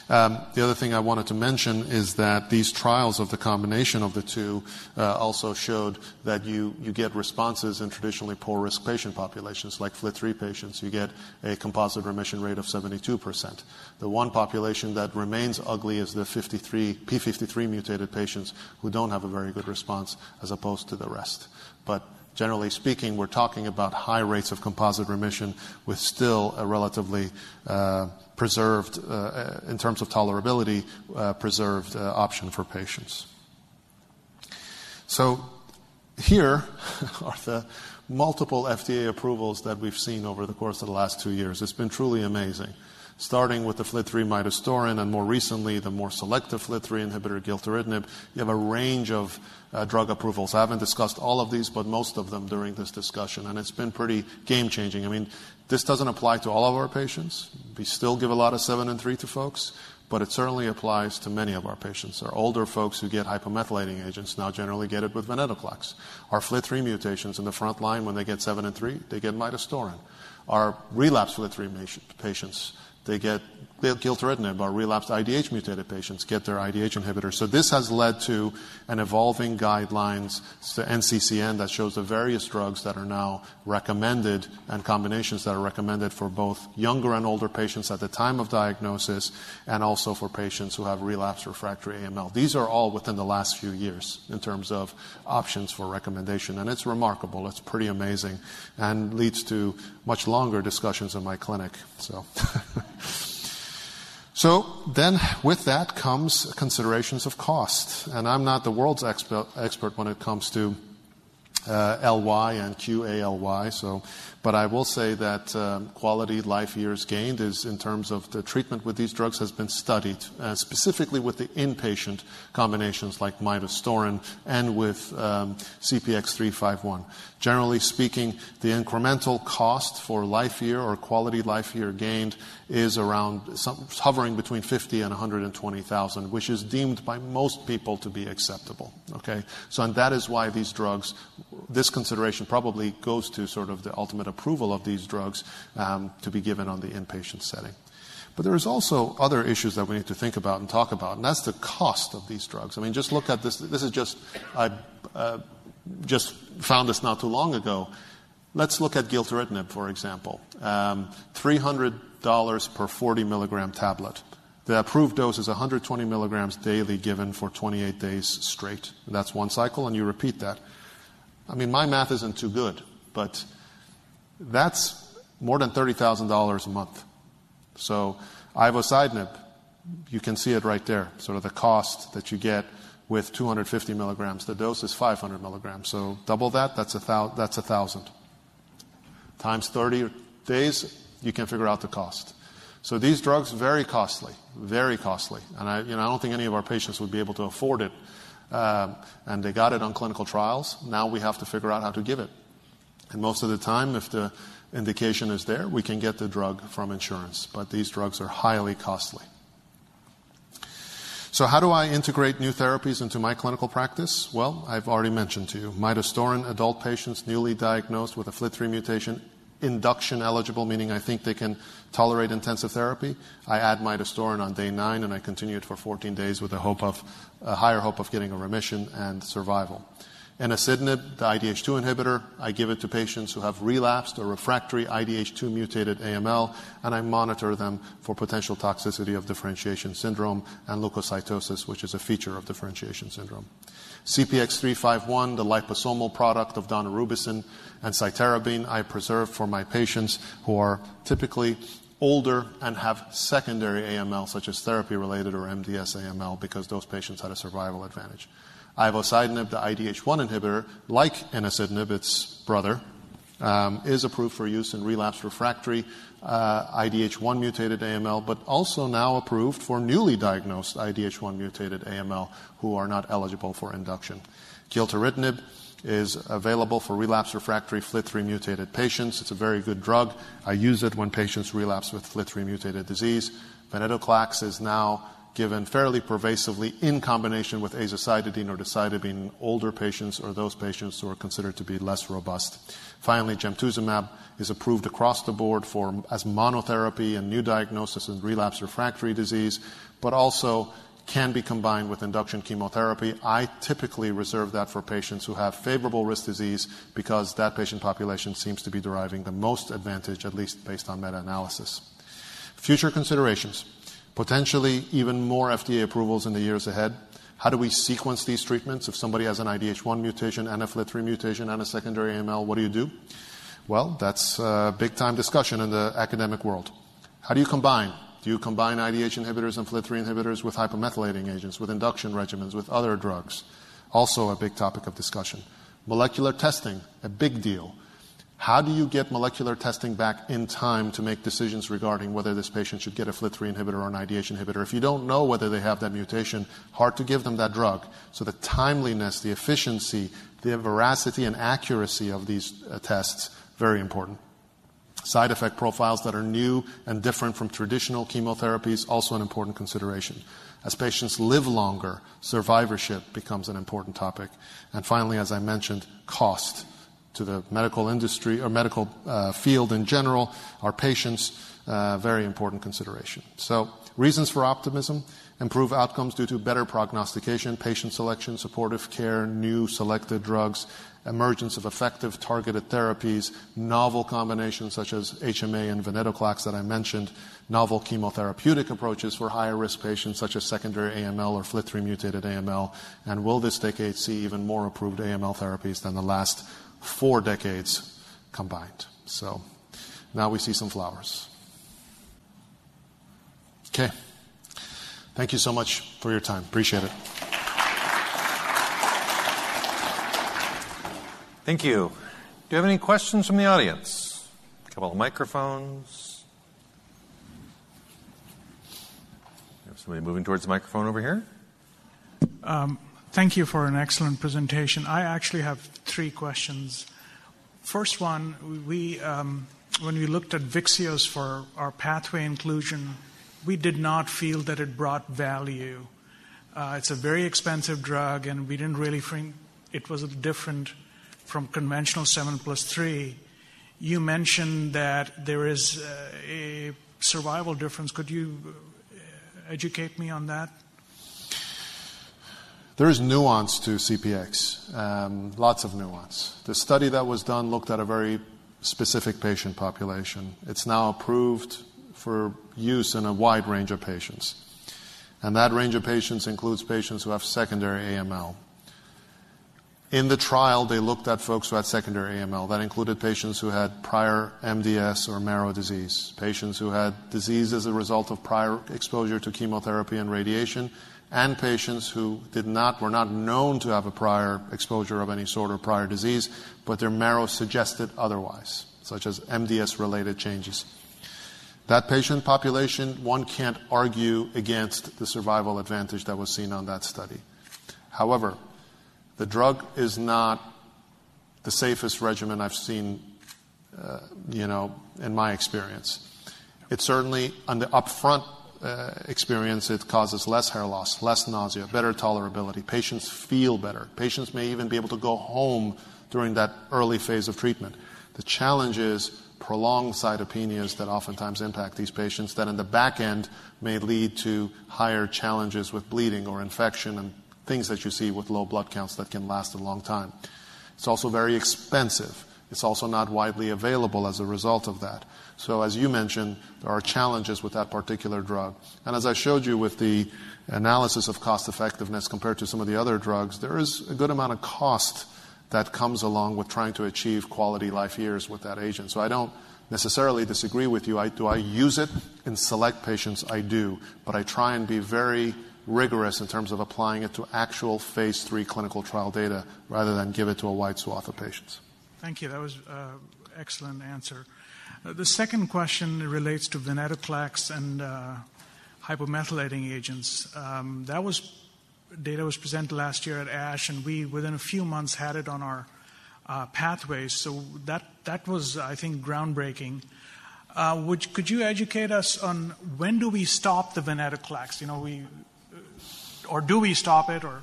A: Um, the other thing I wanted to mention is that these trials of the combination of the two uh, also showed that you you get responses in traditionally poor-risk patient populations, like FLT3 patients. You get a composite remission rate of 72%. The one population that remains ugly is the p53 mutated patients who don't have a very good response as opposed to the rest. Generally speaking, we're talking about high rates of composite remission with still a relatively uh, preserved, uh, in terms of tolerability, uh, preserved option for patients. So here <laughs> are the multiple FDA approvals that we've seen over the course of the last two years. It's been truly amazing. Starting with the FLT3 midostaurin, and more recently, the more selective FLT3 inhibitor, gilteritinib. You have a range of Uh, drug approvals. I haven't discussed all of these, but most of them during this discussion, and it's been pretty game-changing. I mean, this doesn't apply to all of our patients, We still give a lot of 7 and 3 to folks, but it certainly applies to many of our patients. Our older folks who get hypomethylating agents now generally get it with venetoclax. Our FLT3 mutations in the front line, when they get 7 and 3, they get midostaurin. Our relapse FLT3 patients, they get gilteritinib. Our relapsed IDH-mutated patients get their IDH inhibitor. So this has led to an evolving guidelines, the NCCN, that shows the various drugs that are now recommended and combinations that are recommended for both younger and older patients at the time of diagnosis and also for patients who have relapsed refractory AML. These are all within the last few years in terms of options for recommendation. And it's remarkable. It's pretty amazing and leads to much longer discussions in my clinic. So <laughs> then with that comes considerations of cost. And I'm not the world's expert when it comes to Uh, LY and QALY. So, But I will say that uh, quality life years gained is in terms of the treatment with these drugs has been studied, uh, specifically with the inpatient combinations like midostaurin and with um, CPX-351. Generally speaking, the incremental cost for life year or quality life year gained is around hovering between $50,000 and $120,000, which is deemed by most people to be acceptable. Okay? So and that is why these drugs, this consideration probably goes to sort of the ultimate approval of these drugs um, to be given on the inpatient setting. But there is also other issues that we need to think about and talk about, and that's the cost of these drugs. I mean, just look at this. This is just I uh, just found this not too long ago. Let's look at gilteritinib, for example. Um, $300 per 40 milligram tablet. The approved dose is 120 milligrams daily given for 28 days straight. That's one cycle, and you repeat that. I mean, my math isn't too good, but that's more than $30,000 a month. So ivosidenib, you can see it right there, sort of the cost that you get with 250 milligrams. The dose is 500 milligrams. So double that, that's a that's a 1,000. Times 30 days, you can figure out the cost. So these drugs, very costly, very costly. And I, you know, I don't think any of our patients would be able to afford it. Um, and they got it on clinical trials. Now we have to figure out how to give it. And most of the time, if the indication is there, we can get the drug from insurance. But these drugs are highly costly. So how do I integrate new therapies into my clinical practice? Well, I've already mentioned to you, midostaurin, adult patients newly diagnosed with a FLT3 mutation, induction eligible, meaning I think they can tolerate intensive therapy. I add midostaurin on day nine, and I continue it for 14 days with a higher hope of getting a remission and survival. Enasidenib, the IDH2 inhibitor, I give it to patients who have relapsed or refractory IDH2 mutated AML, and I monitor them for potential toxicity of differentiation syndrome and leukocytosis, which is a feature of differentiation syndrome. CPX-351, the liposomal product of daunorubicin and cytarabine, I preserve for my patients who are typically older and have secondary AML, such as therapy-related or MDS AML, because those patients had a survival advantage. Ivosidenib, the IDH1 inhibitor, like enasidenib, its brother, um, is approved for use in relapsed refractory Uh, IDH1 mutated AML, but also now approved for newly diagnosed IDH1 mutated AML who are not eligible for induction. Gilteritinib is available for relapse refractory FLT3 mutated patients. It's a very good drug. I use it when patients relapse with FLT3 mutated disease. Venetoclax is now given fairly pervasively in combination with azacitidine or decitabine in older patients or those patients who are considered to be less robust. Finally, gemtuzumab is approved across the board for as monotherapy and new diagnosis in relapse refractory disease, but also can be combined with induction chemotherapy. I typically reserve that for patients who have favorable risk disease because that patient population seems to be deriving the most advantage, at least based on meta-analysis. Future considerations, potentially even more FDA approvals in the years ahead. How do we sequence these treatments? If somebody has an IDH1 mutation and a FLT3 mutation and a secondary AML, what do you do? Well, that's a big-time discussion in the academic world. How do you combine? Do you combine IDH inhibitors and FLT3 inhibitors with hypomethylating agents, with induction regimens, with other drugs? Also a big topic of discussion. Molecular testing, a big deal. How do you get molecular testing back in time to make decisions regarding whether this patient should get a FLT3 inhibitor or an IDH inhibitor? If you don't know whether they have that mutation, hard to give them that drug. So the timeliness, the efficiency, the veracity and accuracy of these uh, tests, very important. Side effect profiles that are new and different from traditional chemotherapies, also an important consideration. As patients live longer, survivorship becomes an important topic. And finally, as I mentioned, cost to the medical industry or medical uh, field in general, our patients, uh, very important consideration. So, reasons for optimism improve outcomes due to better prognostication, patient selection, supportive care, new selected drugs, emergence of effective targeted therapies, novel combinations such as HMA and venetoclax that I mentioned, novel chemotherapeutic approaches for higher risk patients such as secondary AML or FLT3 mutated AML, and will this decade see even more approved AML therapies than the last four decades combined? So now we see some flowers. Okay. Thank you so much for your time. Appreciate it.
B: Thank you. Do you have any questions from the audience? A couple of microphones. Have somebody moving towards the microphone over here.
C: Um, thank you for an excellent presentation. I actually have three questions. First one, we um, when we looked at Vyxeos for our pathway inclusion, we did not feel that it brought value. Uh, it's a very expensive drug, and we didn't really think it was different from conventional 7 plus 3, you mentioned that there is uh, a survival difference. Could you uh, educate me on that?
A: There is nuance to CPX, um, lots of nuance. The study that was done looked at a very specific patient population. It's now approved for use in a wide range of patients. And that range of patients includes patients who have secondary AML, in the trial, they looked at folks who had secondary AML. That included patients who had prior MDS or marrow disease, patients who had disease as a result of prior exposure to chemotherapy and radiation, and patients who did not, were not known to have a prior exposure of any sort or prior disease, but their marrow suggested otherwise, such as MDS related changes. That patient population, one can't argue against the survival advantage that was seen on that study. However, the drug is not the safest regimen I've seen, uh, you know, in my experience. It's certainly, on the upfront Uh, experience, it causes less hair loss, less nausea, better tolerability. Patients feel better. Patients may even be able to go home during that early phase of treatment. The challenge is prolonged cytopenias that oftentimes impact these patients that in the back end may lead to higher challenges with bleeding or infection and things that you see with low blood counts that can last a long time. It's also very expensive. It's also not widely available as a result of that. So, as you mentioned, there are challenges with that particular drug. And as I showed you with the analysis of cost effectiveness compared to some of the other drugs, there is a good amount of cost that comes along with trying to achieve quality life years with that agent. So, I don't necessarily disagree with you. I, do I use it in select patients? I do. But I try and be very rigorous in terms of applying it to actual phase three clinical trial data rather than give it to a wide swath of patients.
C: Thank you. That was an uh, excellent answer. Uh, the second question relates to venetoclax and uh, hypomethylating agents. Um, that was data was presented last year at ASH, and we within a few months had it on our pathways. So that that was, I think, groundbreaking. Could you educate us on when do we stop the venetoclax? You know, we or do we stop it? Or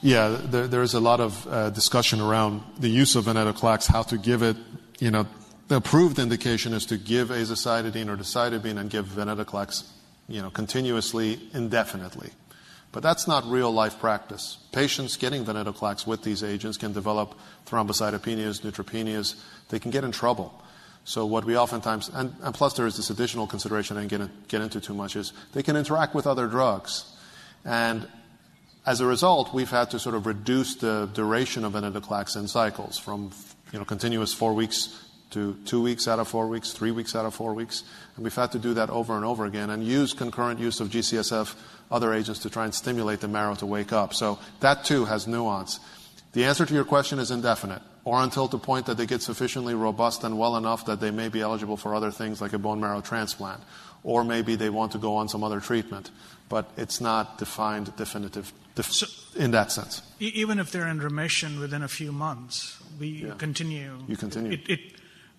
A: yeah, there, there's a lot of uh, discussion around the use of venetoclax, how to give it. You know, the approved indication is to give azacitidine or decitabine and give venetoclax, you know, continuously, indefinitely. But that's not real life practice. Patients getting venetoclax with these agents can develop thrombocytopenias, neutropenias. They can get in trouble. So what we oftentimes, and, and plus there is this additional consideration I didn't get, get into too much, is they can interact with other drugs. And as a result, we've had to sort of reduce the duration of venetoclax cycles from you know, continuous four weeks to two weeks out of four weeks, three weeks out of four weeks. And we've had to do that over and over again and use concurrent use of GCSF, other agents to try and stimulate the marrow to wake up. So that too has nuance. The answer to your question is indefinite, or until the point that they get sufficiently robust and well enough that they may be eligible for other things like a bone marrow transplant, or maybe they want to go on some other treatment but it's not defined definitive def- so, in that sense.
C: Even if they're in remission within a few months, we yeah. continue.
A: You continue.
C: It, it,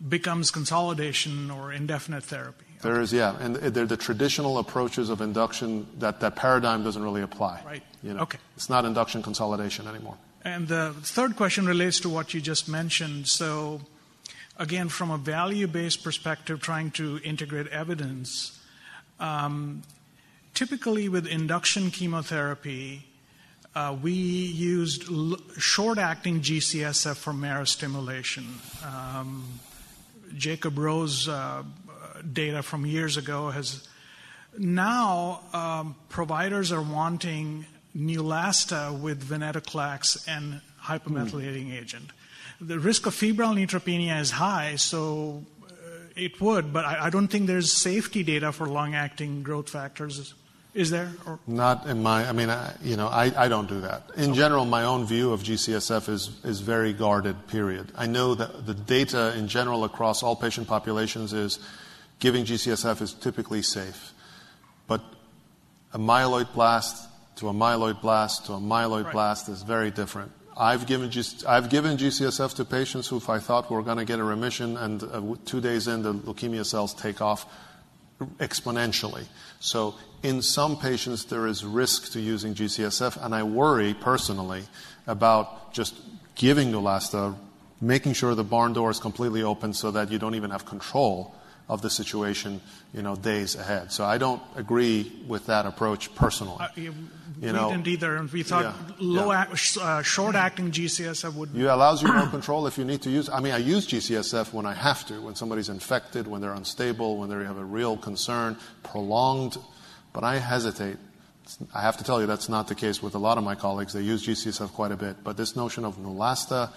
C: becomes consolidation or indefinite therapy.
A: There is, yeah. And they're the traditional approaches of induction, that, that paradigm doesn't really apply.
C: Right.
A: You know?
C: Okay.
A: It's not induction consolidation anymore.
C: And the third question relates to what you just mentioned. So, again, from a value based perspective, trying to integrate evidence, um, typically with induction chemotherapy, uh, we used l- short acting GCSF for marrow stimulation. Um, Jacob Rose uh, data from years ago has now um, providers are wanting Neulasta with venetoclax and hypomethylating agent. The risk of febrile neutropenia is high, so uh, it would, but I, I don't think there's safety data for long-acting growth factors. Is there? Or?
A: Not in my, I mean, I, you know, I, I don't do that. In general, my own view of GCSF is, is very guarded, period. I know that the data in general across all patient populations is giving GCSF is typically safe. But a myeloid blast to a myeloid blast to a myeloid
C: Right.
A: blast is very different. I've given, I've given GCSF to patients who if I thought were going to get a remission, and uh, two days in, the leukemia cells take off exponentially. So, in some patients, there is risk to using GCSF, and I worry personally about just giving Neulasta, making sure the barn door is completely open so that you don't even have control of the situation, you know, days ahead. So I don't agree with that approach personally.
C: Uh, you- we
A: You know,
C: didn't either, and we thought
A: yeah,
C: low
A: yeah.
C: act- uh, short-acting GCSF would.
A: You allows you more control if you need to use. I mean, I use GCSF when I have to, when somebody's infected, when they're unstable, when they have a real concern, prolonged. But I hesitate. I have to tell you that's not the case with a lot of my colleagues. They use GCSF quite a bit, but this notion of Neulasta,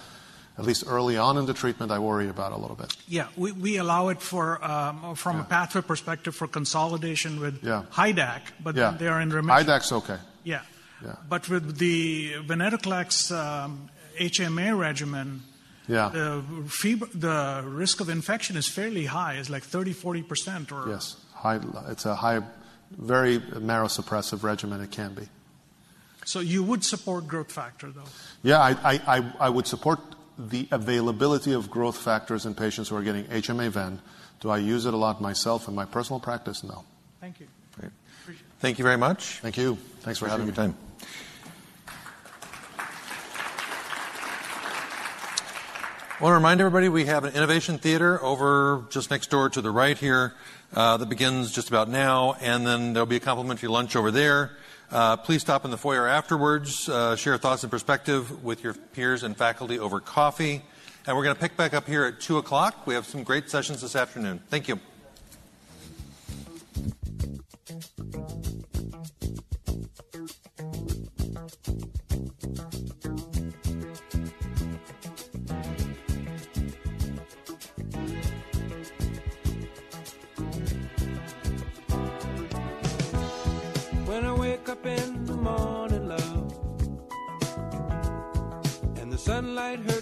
A: at least early on in the treatment, I worry about a little bit.
C: Yeah, we, we allow it for um, from a pathway perspective for consolidation with
A: Yeah.
C: HIDAC, but
A: Yeah,
C: they are in remission.
A: IDAC's okay.
C: Yeah.
A: Yeah.
C: But with the venetoclax um, HMA regimen,
A: Yeah.
C: the, fever, the risk of infection is fairly high. It's like 30, 40%. Or,
A: Yes, high, it's a high, very marrow suppressive regimen. It can be.
C: So you would support growth factor, though.
A: Yeah, I, I, I, I would support the availability of growth factors in patients who are getting HMA ven. Do I use it a lot myself in my personal practice? No.
C: Thank you.
B: Great. Thank you very much.
A: Thank you. Thanks for having me.
B: Appreciate your time. I want to remind everybody we have an innovation theater over just next door to the right here uh, that begins just about now, and then there'll be a complimentary lunch over there. Uh, please stop in the foyer afterwards, uh, share thoughts and perspective with your peers and faculty over coffee. And we're going to pick back up here at 2 o'clock. We have some great sessions this afternoon. Thank you.
D: Sunlight hurts